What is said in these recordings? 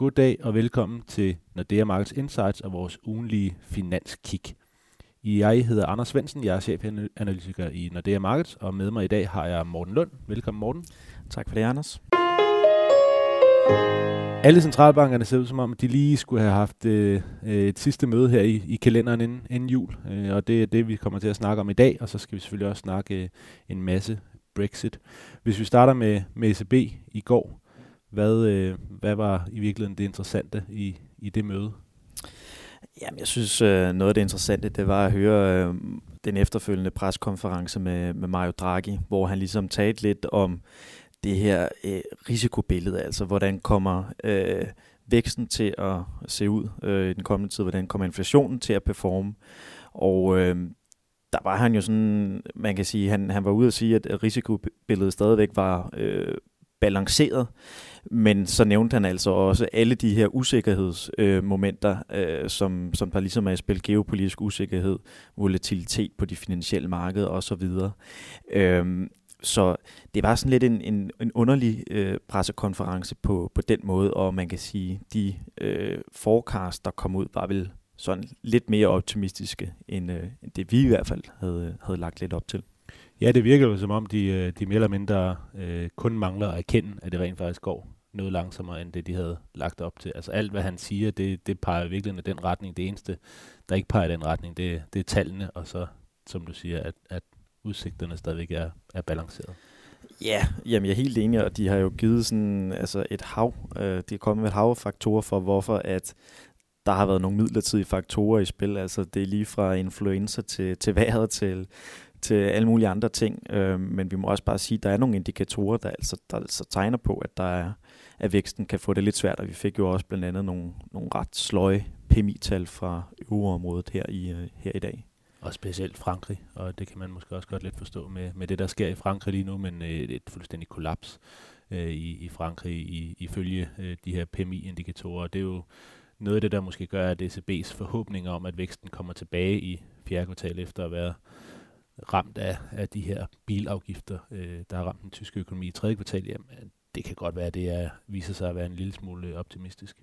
God dag og velkommen til Nordea Markets Insights og vores ugenlige finanskig. Jeg hedder Anders Svensen, jeg er chefanalytiker i Nordea Markets, og med mig i dag har jeg Morten Lund. Velkommen Morten. Tak for det, Anders. Alle centralbankerne ser ud som om, de lige skulle have haft øh, et sidste møde her i, i kalenderen inden, inden jul, øh, og det er det, vi kommer til at snakke om i dag, og så skal vi selvfølgelig også snakke øh, en masse Brexit. Hvis vi starter med, med ECB i går, hvad, øh, hvad var i virkeligheden det interessante i, i det møde? Jamen, jeg synes, øh, noget af det interessante, det var at høre øh, den efterfølgende preskonference med, med Mario Draghi, hvor han ligesom talte lidt om det her øh, risikobillede, altså hvordan kommer øh, væksten til at se ud øh, i den kommende tid, hvordan kommer inflationen til at performe, og øh, der var han jo sådan, man kan sige, han, han var ude at sige, at risikobilledet stadigvæk var øh, balanceret, men så nævnte han altså også alle de her usikkerhedsmomenter, øh, øh, som, som der ligesom er i spil, geopolitisk usikkerhed, volatilitet på de finansielle markeder osv. Øh, så det var sådan lidt en, en, en underlig øh, pressekonference på, på den måde, og man kan sige, de øh, forecast, der kom ud, var vel sådan lidt mere optimistiske, end, øh, end det vi i hvert fald havde, havde lagt lidt op til. Ja, det virker jo som om, de, øh, de mere eller mindre øh, kun mangler at erkende, at det rent faktisk går noget langsommere, end det de havde lagt op til. Altså alt, hvad han siger, det, det peger virkelig i den retning. Det eneste, der ikke peger i den retning, det, det er tallene, og så, som du siger, at, at udsigterne stadigvæk er, er balanceret. Ja, jamen jeg er helt enig, og de har jo givet sådan altså et hav, øh, de er kommet med et hav af faktorer for, hvorfor at der har været nogle midlertidige faktorer i spil. Altså det er lige fra influenza til, til vejret til, til alle mulige andre ting. Øh, men vi må også bare sige, at der er nogle indikatorer, der altså, der altså tegner på, at der er, at væksten kan få det lidt svært. Og vi fik jo også blandt andet nogle, nogle ret sløje PMI-tal fra euroområdet her i, øh, her i dag. Og specielt Frankrig, og det kan man måske også godt lidt forstå med, med det, der sker i Frankrig lige nu, men øh, et, et fuldstændig kollaps øh, i, i Frankrig i, ifølge øh, de her PMI-indikatorer. Det er jo noget af det, der måske gør, at ECB's forhåbninger om, at væksten kommer tilbage i fjerde kvartal efter at være ramt af, af de her bilafgifter, øh, der har ramt den tyske økonomi i tredje kvartal, jamen, det kan godt være, at det er, viser sig at være en lille smule øh, optimistisk.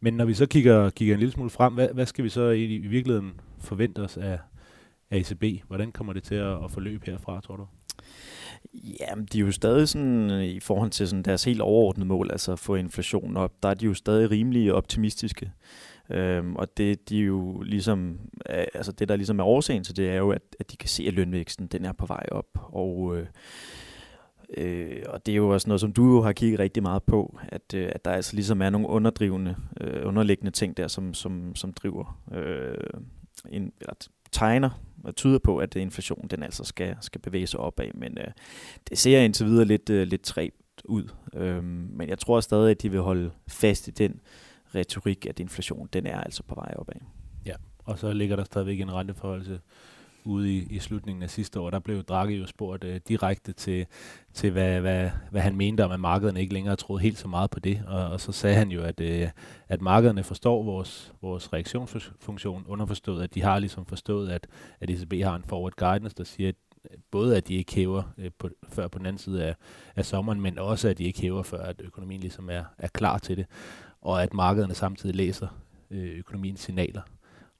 Men når vi så kigger, kigger en lille smule frem, hvad, hvad skal vi så i, i virkeligheden forvente os af, af ECB? Hvordan kommer det til at, at forløbe herfra, tror du? Jamen, de er jo stadig sådan, øh, i forhold til sådan deres helt overordnede mål, altså at få inflationen op, der er de jo stadig rimelig optimistiske. Øhm, og det, de er jo ligesom, øh, altså det der ligesom er årsagen til det, er jo, at, at de kan se, at lønvæksten den er på vej op. Og, øh, øh, og det er jo også noget, som du jo har kigget rigtig meget på, at, øh, at der altså ligesom er nogle underdrivende, øh, underliggende ting der, som, som, som driver øh, en, eller tegner og tyder på, at inflationen den altså skal, skal bevæge sig opad. Men øh, det ser indtil videre lidt, øh, lidt træbt ud. Øh, men jeg tror stadig, at de vil holde fast i den retorik, at inflation den er altså på vej opad. Ja, og så ligger der stadigvæk en renteforholdelse ude i, i slutningen af sidste år, der blev Draghi jo spurgt øh, direkte til, til hvad, hvad, hvad han mente om, at markederne ikke længere troede helt så meget på det. Og, og så sagde han jo, at, øh, at markederne forstår vores, vores reaktionsfunktion, underforstået, at de har ligesom forstået, at, at ECB har en forward guidance, der siger, at både at de ikke hæver øh, på, før på den anden side af, af sommeren, men også at de ikke hæver før, at økonomien ligesom er, er klar til det, og at markederne samtidig læser øh, økonomiens signaler.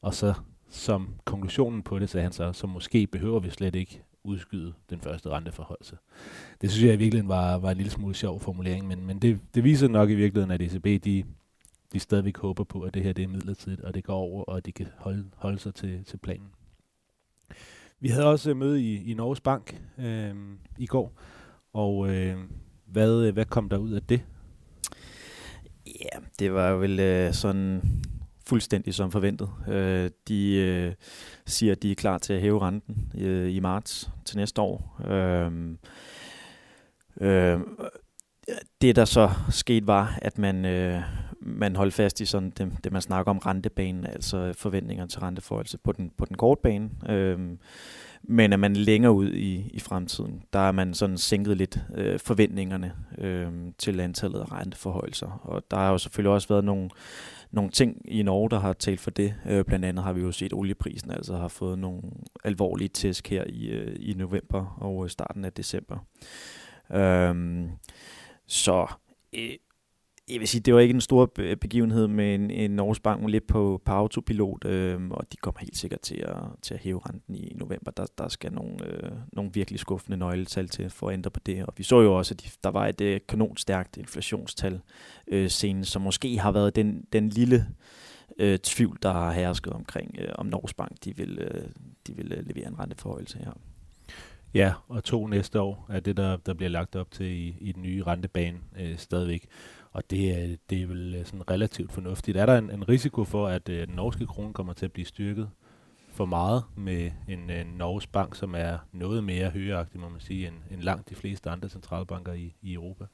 Og så som konklusionen på det, sagde han så, så måske behøver vi slet ikke udskyde den første renteforholdelse. Det synes jeg i virkeligheden var, var en lille smule sjov formulering, men, men det, det viser nok i virkeligheden, at ECB de, de stadigvæk håber på, at det her det er midlertidigt, og det går over, og at de kan holde, holde sig til, til planen. Vi havde også øh, møde i, i Norges Bank øh, i går, og øh, hvad, øh, hvad kom der ud af det? Ja, det var vel øh, sådan fuldstændig som forventet. Øh, de øh, siger, at de er klar til at hæve renten øh, i marts til næste år. Øh, øh, det, der så skete, var, at man, øh, man holdt fast i sådan det, det, man snakker om rentebanen, altså forventninger til renteforholdelse på den, på den korte bane. Øhm, men at man længere ud i, i fremtiden, der er man sådan sænket lidt øh, forventningerne øh, til antallet af renteforholdelser. Og der har jo selvfølgelig også været nogle nogle ting i Norge, der har talt for det. Øh, blandt andet har vi jo set, olieprisen altså har fået nogle alvorlige tæsk her i, øh, i november og øh, starten af december. Øh, så øh, jeg vil sige, det var ikke en stor begivenhed med en, en Norges Bank lidt på, på autopilot, øh, og de kommer helt sikkert til at, til at hæve renten i november. Der, der skal nogle, øh, nogle virkelig skuffende nøgletal til for at ændre på det. Og vi så jo også, at der var et øh, kanonstærkt inflationstal øh, senest, som måske har været den, den lille øh, tvivl, der har hersket omkring, øh, om Norges Bank de vil, øh, de vil øh, levere en renteforhøjelse her. Ja, og to næste år er det, der, der bliver lagt op til i, i den nye rentebane øh, stadigvæk. Og det, det er vel øh, sådan relativt fornuftigt. Er der en, en risiko for, at øh, den norske krone kommer til at blive styrket for meget med en, øh, Norges bank, som er noget mere højagtig, må man sige, end, end langt de fleste andre centralbanker i, i Europa?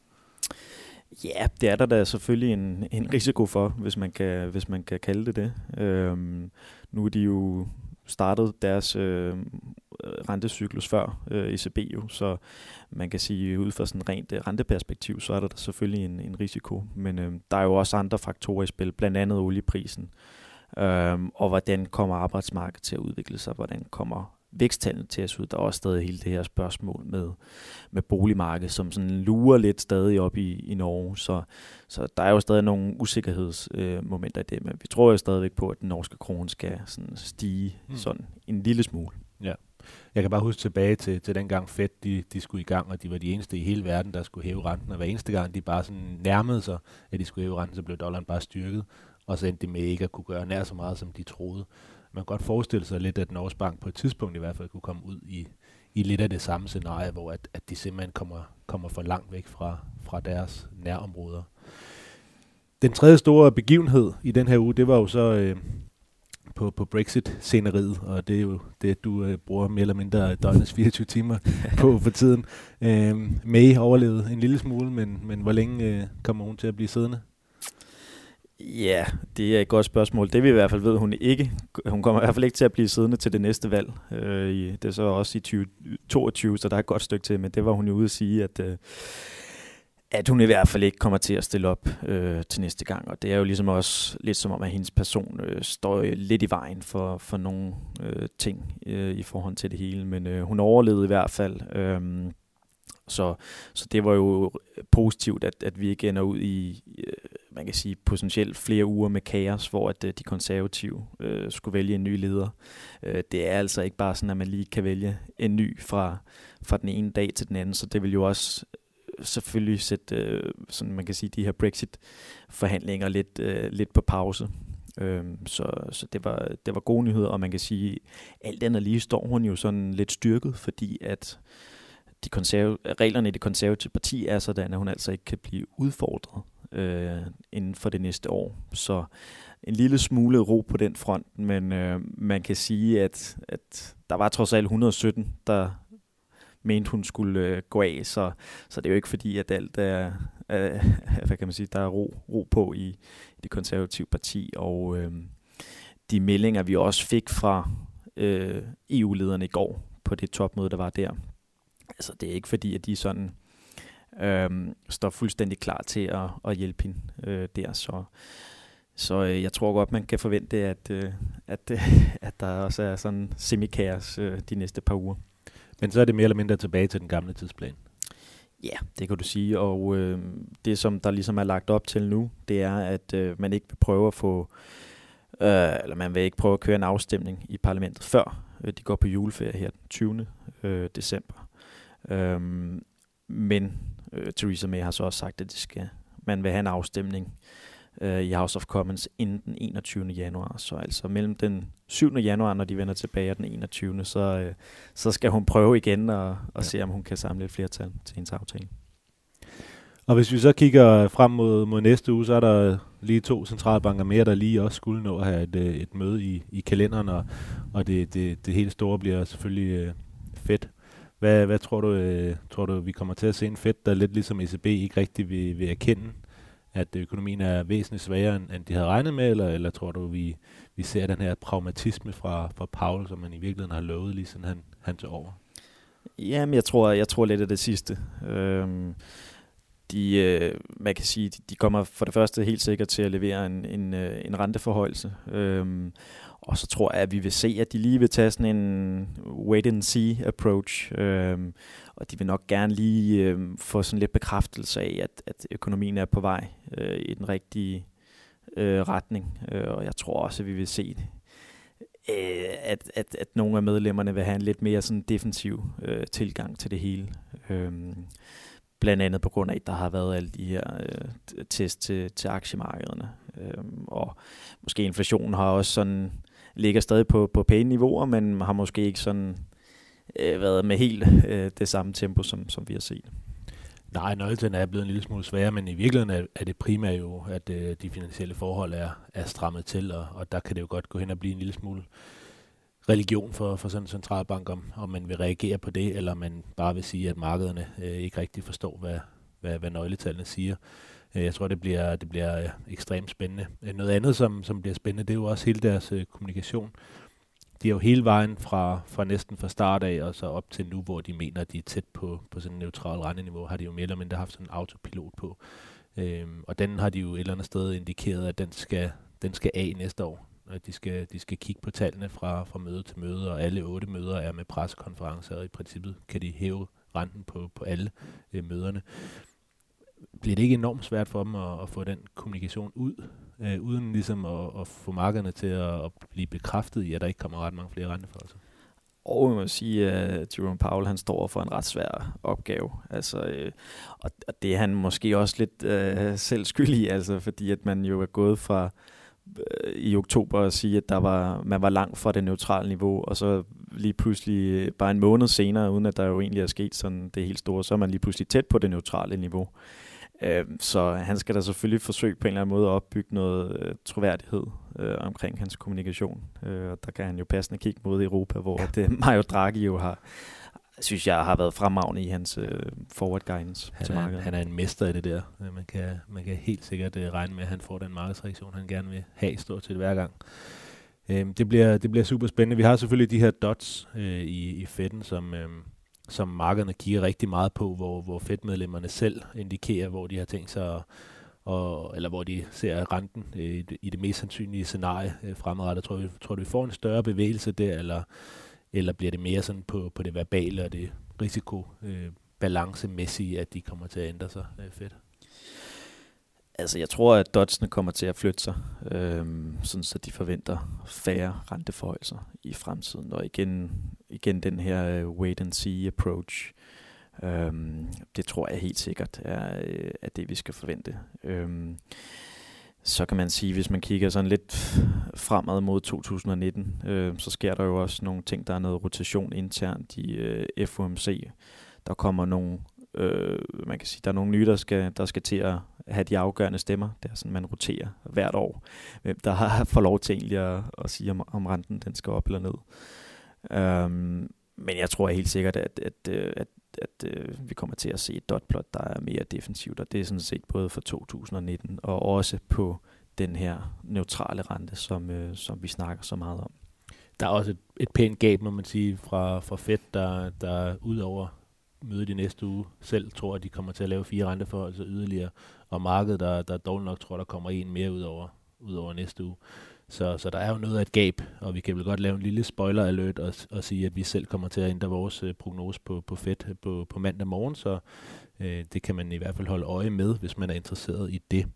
Ja, det er der da selvfølgelig en, en risiko for, hvis man kan, hvis man kan kalde det det. Øhm, nu er de jo startet deres øh, rentecyklus før øh, ECB jo, så man kan sige, ud fra sådan rent øh, renteperspektiv, så er der, der selvfølgelig en, en risiko, men øh, der er jo også andre faktorer i spil, blandt andet olieprisen, øh, og hvordan kommer arbejdsmarkedet til at udvikle sig, hvordan kommer væksttallene til at se ud. Der er også stadig hele det her spørgsmål med, med boligmarkedet, som sådan lurer lidt stadig op i, i Norge. Så, så der er jo stadig nogle usikkerhedsmomenter øh, i det, men vi tror jo stadigvæk på, at den norske krone skal sådan stige mm. sådan en lille smule. Ja. Jeg kan bare huske tilbage til, til den gang Fed de, de skulle i gang, og de var de eneste i hele verden, der skulle hæve renten. Og hver eneste gang de bare sådan nærmede sig, at de skulle hæve renten, så blev dollaren bare styrket. Og så endte de med ikke at kunne gøre nær så meget, som de troede man kan godt forestille sig lidt, at Norges Bank på et tidspunkt i hvert fald kunne komme ud i, i lidt af det samme scenarie, hvor at, at de simpelthen kommer, kommer for langt væk fra, fra deres nærområder. Den tredje store begivenhed i den her uge, det var jo så øh, på, på Brexit-sceneriet, og det er jo det, du øh, bruger mere eller mindre døgnets 24 timer på for tiden. Øh, May overlevede en lille smule, men, men hvor længe øh, kommer hun til at blive siddende? Ja, det er et godt spørgsmål. Det vi i hvert fald ved, hun ikke. Hun kommer i hvert fald ikke til at blive siddende til det næste valg. Øh, det er så også i 2022, så der er et godt stykke til, men det var hun jo ude at sige, at, øh, at hun i hvert fald ikke kommer til at stille op øh, til næste gang. Og det er jo ligesom også lidt som om, at hendes person øh, står lidt i vejen for, for nogle øh, ting øh, i forhold til det hele. Men øh, hun overlevede i hvert fald. Øh, så, så det var jo positivt, at, at vi ikke ender ud i, øh, man kan sige, potentielt flere uger med kaos, hvor at øh, de konservative øh, skulle vælge en ny leder. Øh, det er altså ikke bare sådan, at man lige kan vælge en ny fra, fra den ene dag til den anden, så det vil jo også selvfølgelig sætte, øh, sådan man kan sige, de her Brexit-forhandlinger lidt, øh, lidt på pause. Øh, så så det, var, det var gode nyheder, og man kan sige, alt andet lige står hun jo sådan lidt styrket, fordi at de konserv- reglerne i det konservative parti er sådan, at hun altså ikke kan blive udfordret øh, inden for det næste år. Så en lille smule ro på den front, men øh, man kan sige, at, at der var trods alt 117, der mente, hun skulle øh, gå af, så, så det er jo ikke fordi, at alt er, øh, hvad kan man sige, der er ro, ro på i, i det konservative parti, og øh, de meldinger, vi også fik fra øh, EU-lederne i går på det topmøde, der var der, altså det er ikke fordi, at de sådan øh, står fuldstændig klar til at, at hjælpe hende øh, der. Så, så øh, jeg tror godt, man kan forvente, at, øh, at, øh, at der også er sådan semikaos øh, de næste par uger. Men så er det mere eller mindre tilbage til den gamle tidsplan. Ja, det kan du sige. Og øh, det, som der ligesom er lagt op til nu, det er, at øh, man ikke vil prøve at få, øh, eller man vil ikke prøve at køre en afstemning i parlamentet før øh, de går på juleferie her den 20. Øh, december. Øh, men Øh, Theresa May har så også sagt, at det skal, man vil have en afstemning øh, i House of Commons inden den 21. januar. Så altså mellem den 7. januar, når de vender tilbage, og den 21. så, øh, så skal hun prøve igen og, og ja. se, om hun kan samle et flertal til hendes aftale. Og hvis vi så kigger frem mod, mod næste uge, så er der lige to centralbanker mere, der lige også skulle nå at have et, øh, et møde i, i kalenderen, og, og det, det, det helt store bliver selvfølgelig øh, fedt. Hvad, hvad tror du, øh, tror du, vi kommer til at se en Fed, der lidt ligesom ECB ikke rigtig vil, vil erkende, at økonomien er væsentligt svagere, end, end de havde regnet med, eller, eller tror du, vi, vi ser den her pragmatisme fra, fra Paul, som man i virkeligheden har lovet, lige sådan han, han til over? Jamen, jeg tror, jeg tror lidt af det sidste. Øhm, de, øh, man kan sige, de kommer for det første helt sikkert til at levere en, en, øh, en renteforhøjelse. Øhm, og så tror jeg, at vi vil se, at de lige vil tage sådan en wait-and-see approach. Øhm, og de vil nok gerne lige øh, få sådan lidt bekræftelse af, at, at økonomien er på vej øh, i den rigtige øh, retning. Øh, og jeg tror også, at vi vil se, øh, at, at, at nogle af medlemmerne vil have en lidt mere sådan defensiv øh, tilgang til det hele. Øh, blandt andet på grund af, at der har været alle de her øh, test til, til aktiemarkederne. Øh, og måske inflationen har også sådan ligger stadig på, på pæne niveauer, men har måske ikke sådan øh, været med helt øh, det samme tempo, som, som vi har set. Nej, nøgletiden er blevet en lille smule sværere, men i virkeligheden er, er det primært jo, at øh, de finansielle forhold er, er strammet til, og, og der kan det jo godt gå hen og blive en lille smule religion for, for sådan en centralbank, om, om man vil reagere på det, eller man bare vil sige, at markederne øh, ikke rigtig forstår, hvad, hvad, hvad nøgletallene siger. Øh, jeg tror, det bliver, det bliver øh, ekstremt spændende. Øh, noget andet, som, som bliver spændende, det er jo også hele deres øh, kommunikation de er jo hele vejen fra, fra næsten fra start af og så op til nu, hvor de mener, at de er tæt på, på sådan en neutral renteniveau, har de jo mere eller mindre haft sådan en autopilot på. Øhm, og den har de jo et eller andet sted indikeret, at den skal, den skal af næste år. At de skal, de skal kigge på tallene fra, fra møde til møde, og alle otte møder er med pressekonferencer, og i princippet kan de hæve renten på, på alle øh, møderne. Bliver det ikke enormt svært for dem at, at få den kommunikation ud øh, uden ligesom at, at få markederne til at, at blive bekræftet i, at der ikke kommer ret mange flere renteforholdelser. Og man må sige, at Jerome Powell han står for en ret svær opgave. Altså, øh, og, det er han måske også lidt øh, selv skyldig, altså, fordi at man jo er gået fra øh, i oktober at sige, at der var, man var langt fra det neutrale niveau, og så lige pludselig øh, bare en måned senere, uden at der jo egentlig er sket sådan det helt store, så er man lige pludselig tæt på det neutrale niveau. Øh, så han skal da selvfølgelig forsøge på en eller anden måde at opbygge noget øh, troværdighed øh, omkring hans kommunikation. Øh, der kan han jo passende kigge mod Europa, hvor det Mario Draghi jo har, synes jeg har været fremragende i hans øh, forward guidance han til markedet. Han er en mester i det der. Øh, man kan, man kan helt sikkert øh, regne med, at han får den markedsreaktion, han gerne vil have stort set hver gang. Øh, det, bliver, det bliver super spændende. Vi har selvfølgelig de her dots øh, i, i Fedden, som... Øh, som markederne kigger rigtig meget på, hvor, hvor Fed-medlemmerne selv indikerer, hvor de har tænkt sig at, og, eller hvor de ser renten øh, i det mest sandsynlige scenarie øh, fremadrettet. Tror, vi, tror du, vi får en større bevægelse der, eller, eller bliver det mere sådan på, på det verbale og det risiko øh, balancemæssige, at de kommer til at ændre sig øh, fedt? Altså, jeg tror, at Dodgene kommer til at flytte sig, øhm, sådan så de forventer færre renteforhøjelser i fremtiden. Og igen, igen den her øh, wait-and-see approach, øhm, det tror jeg helt sikkert er, øh, er det, vi skal forvente. Øhm, så kan man sige, hvis man kigger sådan lidt fremad mod 2019, øh, så sker der jo også nogle ting, der er noget rotation internt i øh, FOMC. Der kommer nogle øh, man kan sige, der er nogle nye, der skal, der skal til at have de afgørende stemmer. Det er sådan, man roterer hvert år, hvem der har får lov til egentlig at, at sige, om, om renten den skal op eller ned. Øhm, men jeg tror helt sikkert, at, at, øh, at, at, at vi kommer til at se et dotplot, der er mere defensivt, og det er sådan set både for 2019 og også på den her neutrale rente, som, øh, som vi snakker så meget om. Der er også et, et pænt gab, må man sige, fra, fra Fed, der, der ud over møde i næste uge selv tror, at de kommer til at lave fire renteforhold yderligere, og markedet, der, der dog nok tror, der kommer en mere ud over, ud over næste uge. Så, så der er jo noget af et gab, og vi kan vel godt lave en lille spoiler alert og, og sige, at vi selv kommer til at ændre vores øh, prognose på, på Fed øh, på, på mandag morgen, så øh, det kan man i hvert fald holde øje med, hvis man er interesseret i det.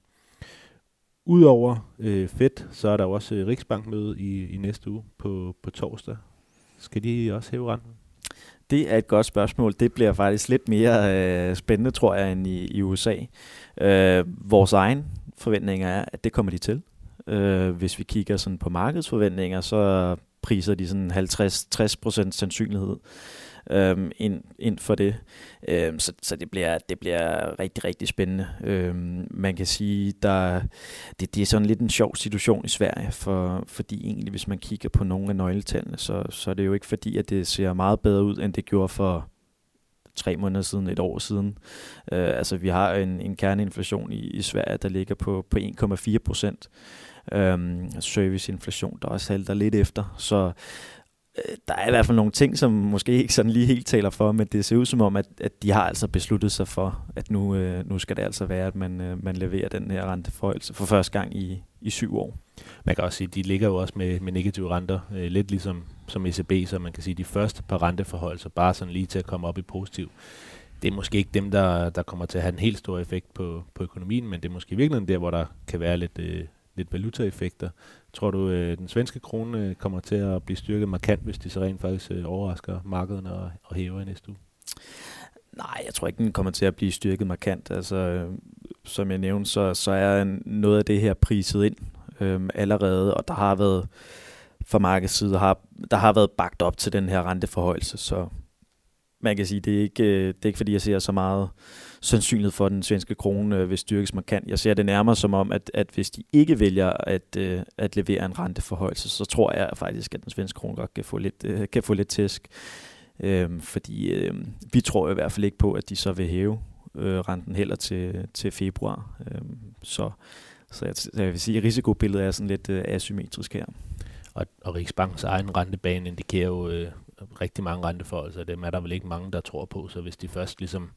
Udover øh, Fed, så er der jo også øh, Riksbankmøde i, i næste uge på, på torsdag. Skal de også hæve renten? Det er et godt spørgsmål. Det bliver faktisk lidt mere øh, spændende, tror jeg, end i, i USA. Øh, vores egen forventninger er, at det kommer de til. Øh, hvis vi kigger sådan på markedsforventninger, så priser de sådan 50-60% sandsynlighed øhm, ind, ind for det. Øhm, så så det, bliver, det bliver rigtig, rigtig spændende. Øhm, man kan sige, der det, det er sådan lidt en sjov situation i Sverige, for, fordi egentlig hvis man kigger på nogle af nøgletallene, så, så er det jo ikke fordi, at det ser meget bedre ud, end det gjorde for tre måneder siden, et år siden. Øh, altså vi har en, en kerneinflation i, i Sverige, der ligger på, på 1,4 procent. Øhm, serviceinflation, der også halter lidt efter. Så øh, Øh, der er i hvert fald nogle ting, som måske ikke sådan lige helt taler for, men det ser ud som om, at, at de har altså besluttet sig for, at nu, øh, nu skal det altså være, at man, øh, man leverer den her renteforhøjelse for første gang i, i syv år. Man kan også sige, at de ligger jo også med, med negative renter, øh, lidt ligesom som ECB, så man kan sige, at de første par renteforholdelser, bare sådan lige til at komme op i positiv, det er måske ikke dem, der, der kommer til at have en helt stor effekt på, på økonomien, men det er måske virkelig der, hvor der kan være lidt, øh, lidt valutaeffekter. Tror du, øh, den svenske krone øh, kommer til at blive styrket markant, hvis de så rent faktisk øh, overrasker markederne og, og hæver i næste uge? Nej, jeg tror ikke, den kommer til at blive styrket markant. Altså, øh, som jeg nævnte, så, så er noget af det her priset ind øh, allerede, og der har været fra markedets side, har, der har været bagt op til den her renteforhøjelse, så man kan sige, det er ikke, øh, det er ikke fordi, jeg ser så meget sandsynlighed for, at den svenske krone øh, vil styrkes markant. Jeg ser det nærmere som om, at, at hvis de ikke vælger at, øh, at levere en renteforhøjelse, så tror jeg faktisk, at den svenske krone godt kan få lidt, øh, kan få lidt tæsk. Øhm, fordi øh, vi tror i hvert fald ikke på, at de så vil hæve øh, renten heller til, til februar. Øhm, så så jeg, jeg vil sige, at risikobilledet er sådan lidt øh, asymmetrisk her. Og, og Riksbanks egen rentebane indikerer jo øh, rigtig mange renteforholdelser. Dem er der vel ikke mange, der tror på. Så hvis de først ligesom,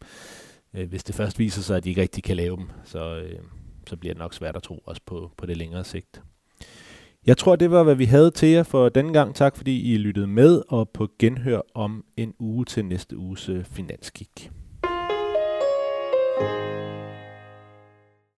øh, hvis det først viser sig, at de ikke rigtig kan lave dem, så, øh, så bliver det nok svært at tro også på, på det længere sigt. Jeg tror, det var, hvad vi havde til jer for denne gang. Tak fordi I lyttede med, og på genhør om en uge til næste uges øh, finanskik.